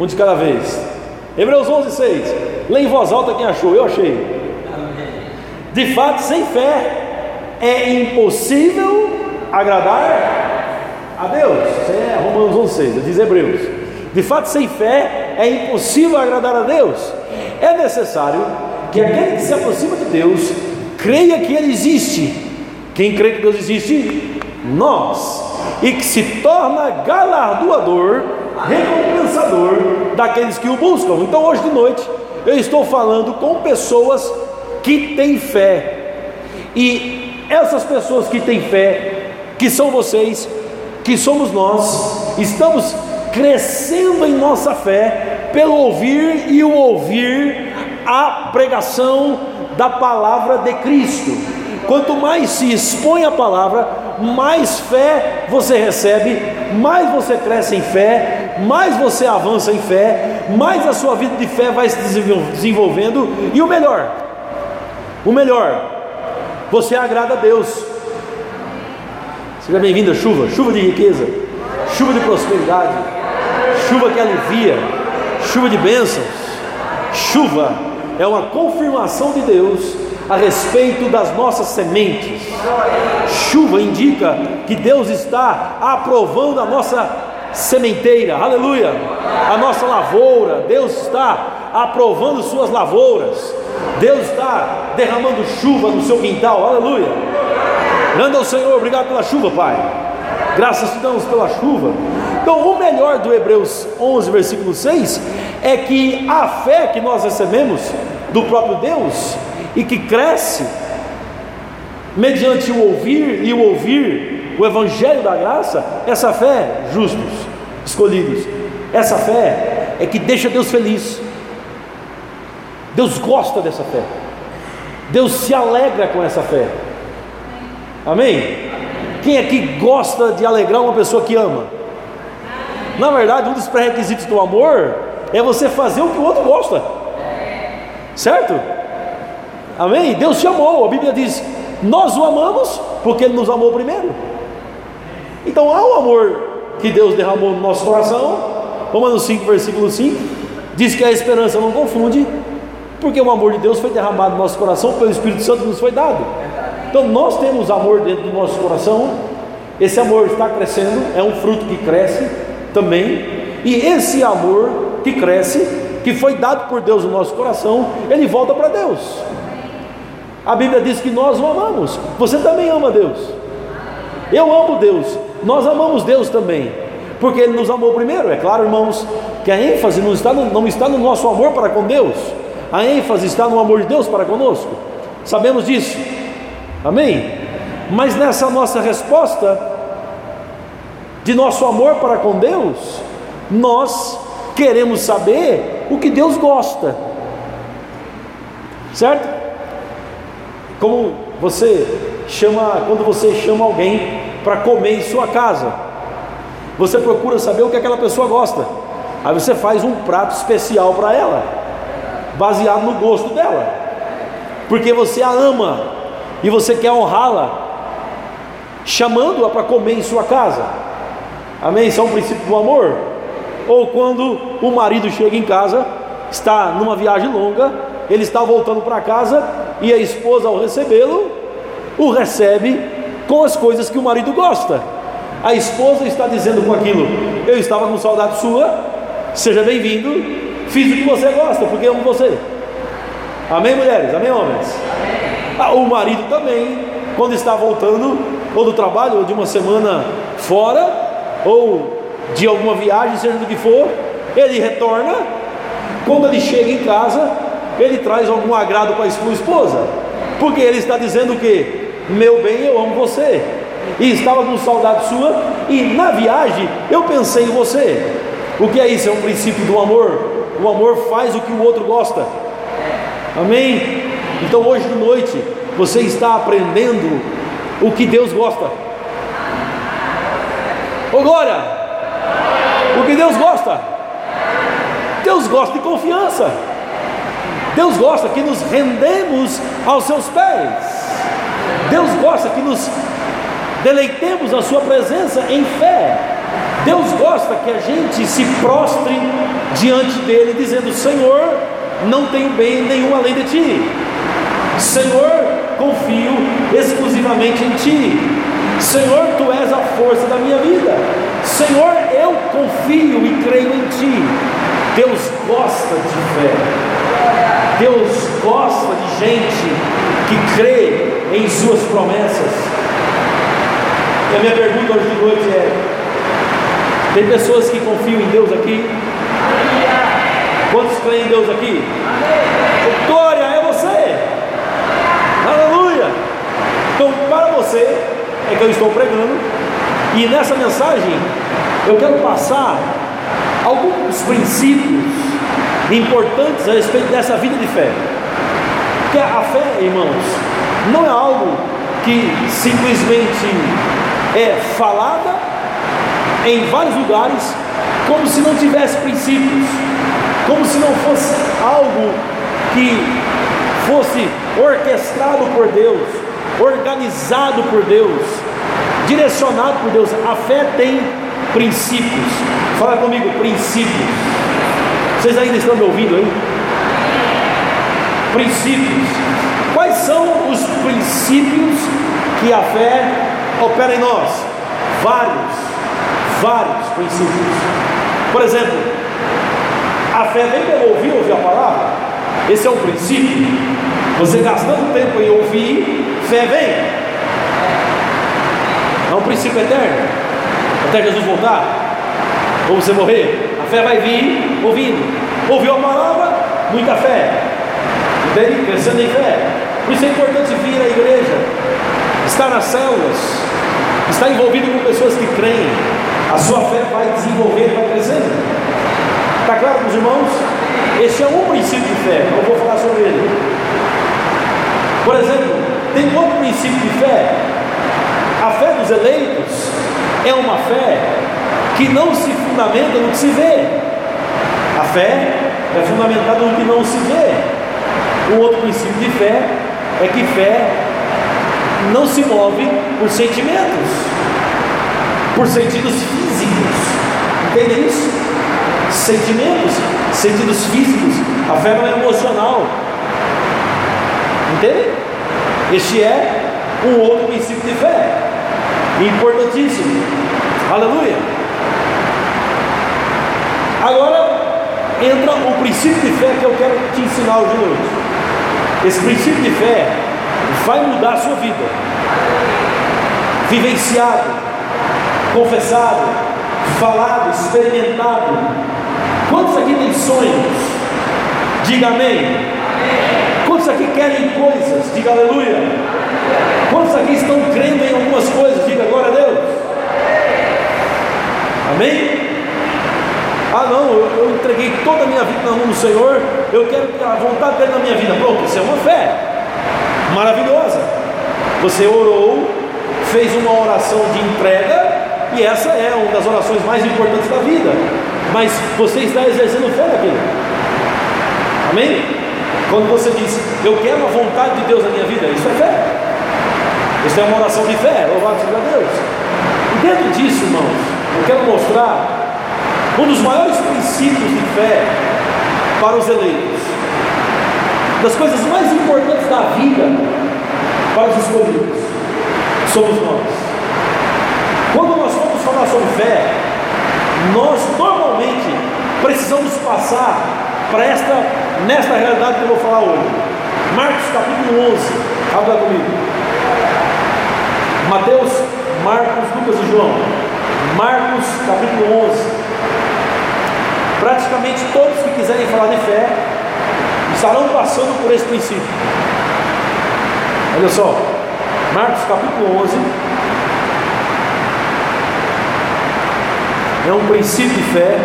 um de cada vez. Hebreus 11, 6. Lê em voz alta quem achou, eu achei. De fato, sem fé é impossível agradar a Deus. Isso é Romanos 11, 6, diz Hebreus. De fato, sem fé é impossível agradar a Deus. É necessário que aquele que se aproxima de Deus creia que Ele existe. Quem crê que Deus existe? Nós. E que se torna galardoador, recompensador daqueles que o buscam. Então, hoje de noite, eu estou falando com pessoas que têm fé. E essas pessoas que têm fé, que são vocês, que somos nós, estamos crescendo em nossa fé pelo ouvir e o ouvir a pregação da palavra de Cristo. Quanto mais se expõe a palavra, mais fé você recebe, mais você cresce em fé, mais você avança em fé, mais a sua vida de fé vai se desenvolvendo, e o melhor, o melhor, você agrada a Deus. Seja bem-vindo a chuva, chuva de riqueza, chuva de prosperidade, chuva que alivia, chuva de bênçãos, chuva é uma confirmação de Deus a respeito das nossas sementes. Chuva indica que Deus está aprovando a nossa sementeira, aleluia, a nossa lavoura, Deus está aprovando suas lavouras, Deus está derramando chuva no seu quintal, aleluia. Grande ao Senhor, obrigado pela chuva, Pai. Graças te damos pela chuva. Então, o melhor do Hebreus 11, versículo 6, é que a fé que nós recebemos do próprio Deus e que cresce mediante o ouvir e o ouvir o Evangelho da graça, essa fé, justos, escolhidos, essa fé é que deixa Deus feliz. Deus gosta dessa fé. Deus se alegra com essa fé. Amém? Quem aqui gosta de alegrar uma pessoa que ama? Na verdade, um dos pré-requisitos do amor é você fazer o que o outro gosta. Certo? Amém? Deus te amou. A Bíblia diz: Nós o amamos porque Ele nos amou primeiro. Então há o amor que Deus derramou no nosso coração. Romanos 5, versículo 5 diz que a esperança não confunde, porque o amor de Deus foi derramado no nosso coração pelo Espírito Santo nos foi dado. Então nós temos amor dentro do nosso coração. Esse amor está crescendo, é um fruto que cresce também. E esse amor que cresce, que foi dado por Deus no nosso coração, ele volta para Deus. A Bíblia diz que nós o amamos. Você também ama Deus. Eu amo Deus. Nós amamos Deus também. Porque Ele nos amou primeiro. É claro, irmãos, que a ênfase não está no, não está no nosso amor para com Deus. A ênfase está no amor de Deus para conosco. Sabemos disso. Amém? Mas nessa nossa resposta de nosso amor para com Deus, nós queremos saber o que Deus gosta. Certo? Como você chama, quando você chama alguém para comer em sua casa, você procura saber o que aquela pessoa gosta. Aí você faz um prato especial para ela, baseado no gosto dela, porque você a ama e você quer honrá-la, chamando-a para comer em sua casa. Amém? Isso é um princípio do amor. Ou quando o marido chega em casa, está numa viagem longa, ele está voltando para casa e a esposa, ao recebê-lo, o recebe com as coisas que o marido gosta. A esposa está dizendo com aquilo: Eu estava com saudade sua, seja bem-vindo, fiz o que você gosta, porque amo você. Amém, mulheres? Amém, homens? Ah, o marido também, quando está voltando, ou do trabalho, ou de uma semana fora, ou de alguma viagem, seja do que for, ele retorna. Quando ele chega em casa, ele traz algum agrado para a sua esposa, porque ele está dizendo que, meu bem, eu amo você, e estava com saudade sua, e na viagem eu pensei em você. O que é isso? É um princípio do amor. O amor faz o que o outro gosta. Amém? Então hoje de noite você está aprendendo o que Deus gosta. Ô glória! O que Deus gosta? Deus gosta de confiança. Deus gosta que nos rendemos aos seus pés. Deus gosta que nos deleitemos na sua presença em fé. Deus gosta que a gente se prostre diante dele, dizendo: Senhor, não tenho bem nenhum além de ti. Senhor, confio exclusivamente em ti. Senhor, tu és a força da minha vida. Senhor, eu confio e creio em ti. Deus gosta de fé. Deus gosta de gente que crê em suas promessas. E a minha pergunta hoje de noite é: tem pessoas que confiam em Deus aqui? Quantos creem em Deus aqui? Glória é você! Aleluia! Então, para você, é que eu estou pregando, e nessa mensagem eu quero passar alguns princípios importantes a respeito dessa vida de fé. Porque a fé, irmãos, não é algo que simplesmente é falada em vários lugares como se não tivesse princípios, como se não fosse algo que fosse orquestrado por Deus, organizado por Deus, direcionado por Deus. A fé tem princípios. Fala comigo, princípios. Vocês ainda estão me ouvindo aí? Princípios. Quais são os princípios que a fé opera em nós? Vários vários princípios. Por exemplo, a fé vem pelo ouvir, ouvir a palavra. Esse é um princípio. Você gastando tempo em ouvir, fé vem. É um princípio eterno. Até Jesus voltar, ou você morrer, a fé vai vir ouvindo. Ouviu a palavra, muita fé. Entende? Crescendo em fé. Por isso é importante vir à igreja, estar nas células, estar envolvido com pessoas que creem, a sua fé vai desenvolver, vai crescendo. Está claro os irmãos? Esse é um princípio de fé, eu vou falar sobre ele. Por exemplo, tem outro princípio de fé. A fé dos eleitos é uma fé que não se fundamenta no que se vê. A fé é fundamentada no que não se vê. O outro princípio de fé é que fé não se move por sentimentos por sentidos físicos. Entende isso? Sentimentos, sentidos físicos. A fé não é emocional. Entende? Este é um outro princípio de fé. Importantíssimo. Aleluia. Agora entra o princípio de fé que eu quero te ensinar hoje de noite. Esse princípio de fé vai mudar a sua vida. Vivenciado, confessado, falado, experimentado. Quantos aqui têm sonhos? Diga amém. Quantos aqui querem coisas? Diga aleluia. Quantos aqui estão crendo em algumas coisas? Diga glória a Deus. Amém? Ah, não, eu, eu entreguei toda a minha vida na mão do Senhor, eu quero a vontade dele na minha vida. Pronto, isso é uma fé maravilhosa. Você orou, fez uma oração de entrega e essa é uma das orações mais importantes da vida. Mas você está exercendo fé naquilo. Amém? Quando você diz, eu quero a vontade de Deus na minha vida, isso é fé. Isso é uma oração de fé, louvado seja Deus. E dentro disso, irmãos, eu quero mostrar um dos maiores princípios de fé para os eleitos. Das coisas mais importantes da vida para os escolhidos somos nós. Quando nós vamos falar sobre fé, nós normalmente precisamos passar para esta, nesta realidade que eu vou falar hoje. Marcos capítulo 11, abra comigo. Mateus, Marcos, Lucas e João. Marcos capítulo 11. Praticamente todos que quiserem falar de fé estarão passando por esse princípio. Olha só, Marcos capítulo 11, é um princípio de fé.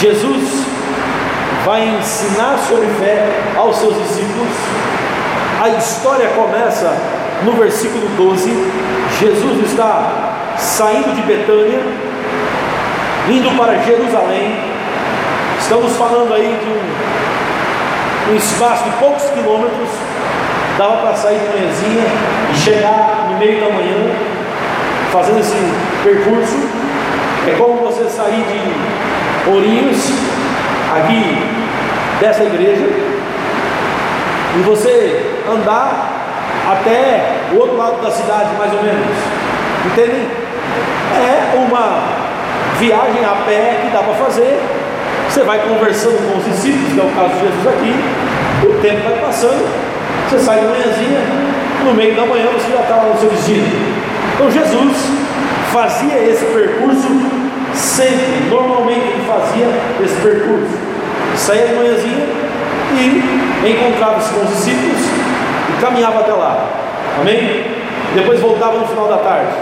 Jesus vai ensinar sobre fé aos seus discípulos. A história começa no versículo 12. Jesus está saindo de Betânia, indo para Jerusalém. Estamos falando aí de um, um espaço de poucos quilômetros. Dava para sair de manhãzinha e chegar no meio da manhã fazendo esse percurso. É como você sair de Ourinhos, aqui dessa igreja, e você andar até o outro lado da cidade, mais ou menos. Entendem? É uma viagem a pé que dá para fazer. Você vai conversando com os discípulos, que é o caso de Jesus aqui, o tempo vai passando, você sai de manhãzinha, no meio da manhã você já está lá no seu destino. Então Jesus fazia esse percurso sempre, normalmente ele fazia esse percurso. Saía de manhãzinha e encontrava-se com os discípulos e caminhava até lá. Amém? Depois voltava no final da tarde.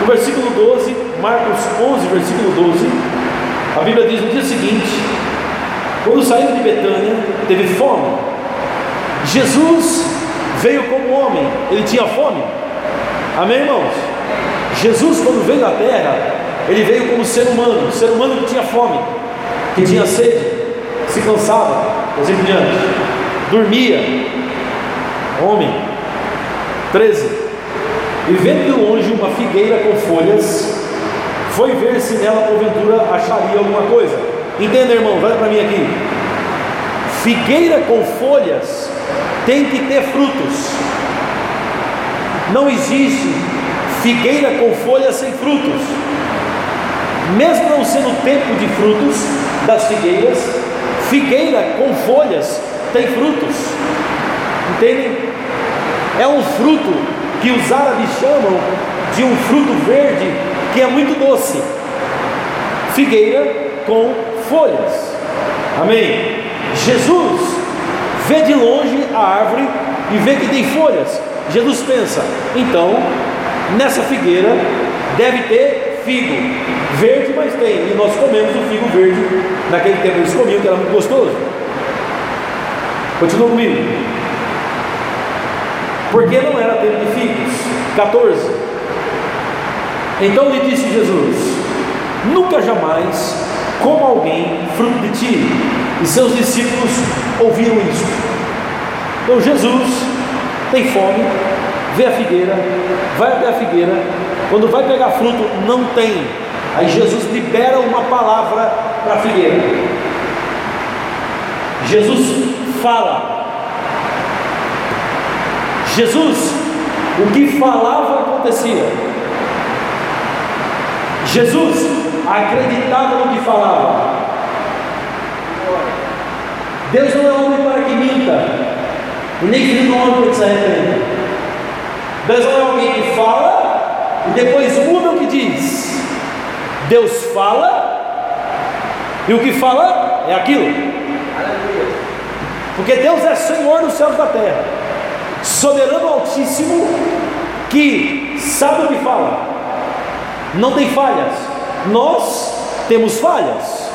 No versículo 12, Marcos 11, versículo 12, a Bíblia diz no dia seguinte: quando saiu de Betânia, teve fome. Jesus veio como homem, ele tinha fome. Amém, irmãos? Jesus, quando veio à terra, ele veio como ser humano, ser humano que tinha fome, que tinha sede, se cansava, assim por diante, dormia. Homem. 13. E vendo de longe uma figueira com folhas, foi ver se nela porventura acharia alguma coisa. Entenda, irmão, olha para mim aqui. Figueira com folhas tem que ter frutos. Não existe figueira com folhas sem frutos. Mesmo não sendo tempo de frutos das figueiras, figueira com folhas tem frutos. Entendem? É um fruto que os árabes chamam de um fruto verde é muito doce. Figueira com folhas. Amém. Jesus vê de longe a árvore e vê que tem folhas. Jesus pensa: então, nessa figueira deve ter figo verde, mas tem. E nós comemos o figo verde. Naquele tempo eles comiam, que era muito gostoso. Continua comigo. Porque não era tempo de figos. 14. Então lhe disse Jesus: Nunca jamais como alguém fruto de ti. E seus discípulos ouviram isso. Então Jesus tem fome, vê a figueira, vai até a figueira, quando vai pegar fruto, não tem. Aí Jesus libera uma palavra para a figueira. Jesus fala. Jesus, o que falava acontecia. Jesus acreditava no que falava. Deus não é homem para que minta, e nem filho do homem para que se arrependa. Deus não é alguém que fala e depois muda o que diz. Deus fala e o que fala é aquilo. Porque Deus é Senhor dos céus e da terra, soberano altíssimo, que sabe o que fala, não tem falhas. Nós temos falhas.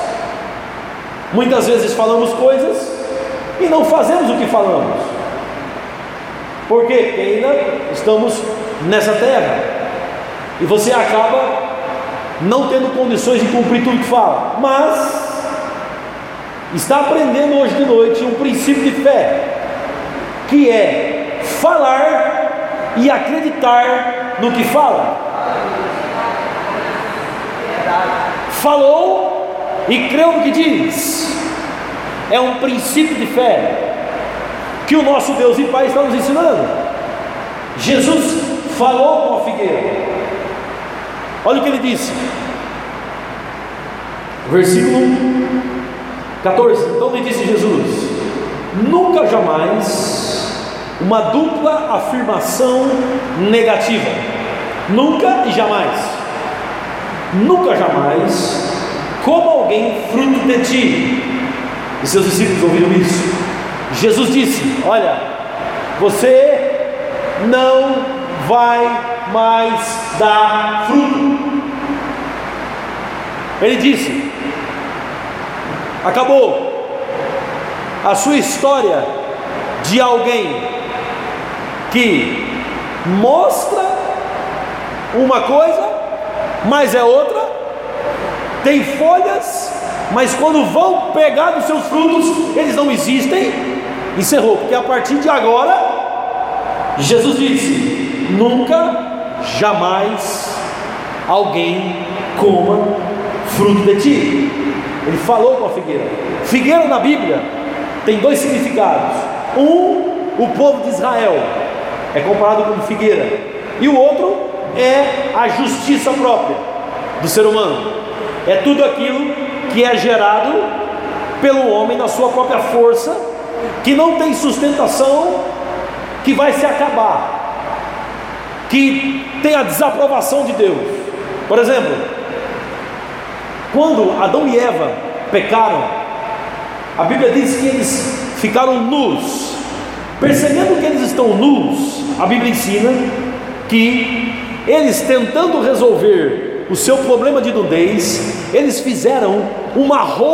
Muitas vezes falamos coisas e não fazemos o que falamos. Por quê? Porque ainda estamos nessa terra. E você acaba não tendo condições de cumprir tudo que fala. Mas está aprendendo hoje de noite um princípio de fé, que é falar e acreditar no que fala. Falou e creu no que diz. É um princípio de fé que o nosso Deus e Pai está nos ensinando. Jesus falou com a figueira. Olha o que ele disse. Versículo 14. Então lhe disse Jesus: Nunca jamais uma dupla afirmação negativa. Nunca e jamais nunca jamais como alguém fruto de ti. E seus discípulos ouviram isso. Jesus disse: Olha, você não vai mais dar fruto. Ele disse: Acabou a sua história de alguém que mostra uma coisa mas é outra. Tem folhas, mas quando vão pegar dos seus frutos, eles não existem. Encerrou, porque a partir de agora, Jesus disse: nunca jamais alguém coma fruto de ti. Ele falou com a figueira. Figueira na Bíblia tem dois significados. Um, o povo de Israel é comparado com figueira, e o outro é a justiça própria do ser humano. É tudo aquilo que é gerado pelo homem na sua própria força, que não tem sustentação, que vai se acabar, que tem a desaprovação de Deus. Por exemplo, quando Adão e Eva pecaram, a Bíblia diz que eles ficaram nus. Percebendo que eles estão nus, a Bíblia ensina que eles tentando resolver o seu problema de nudez, eles fizeram uma roupa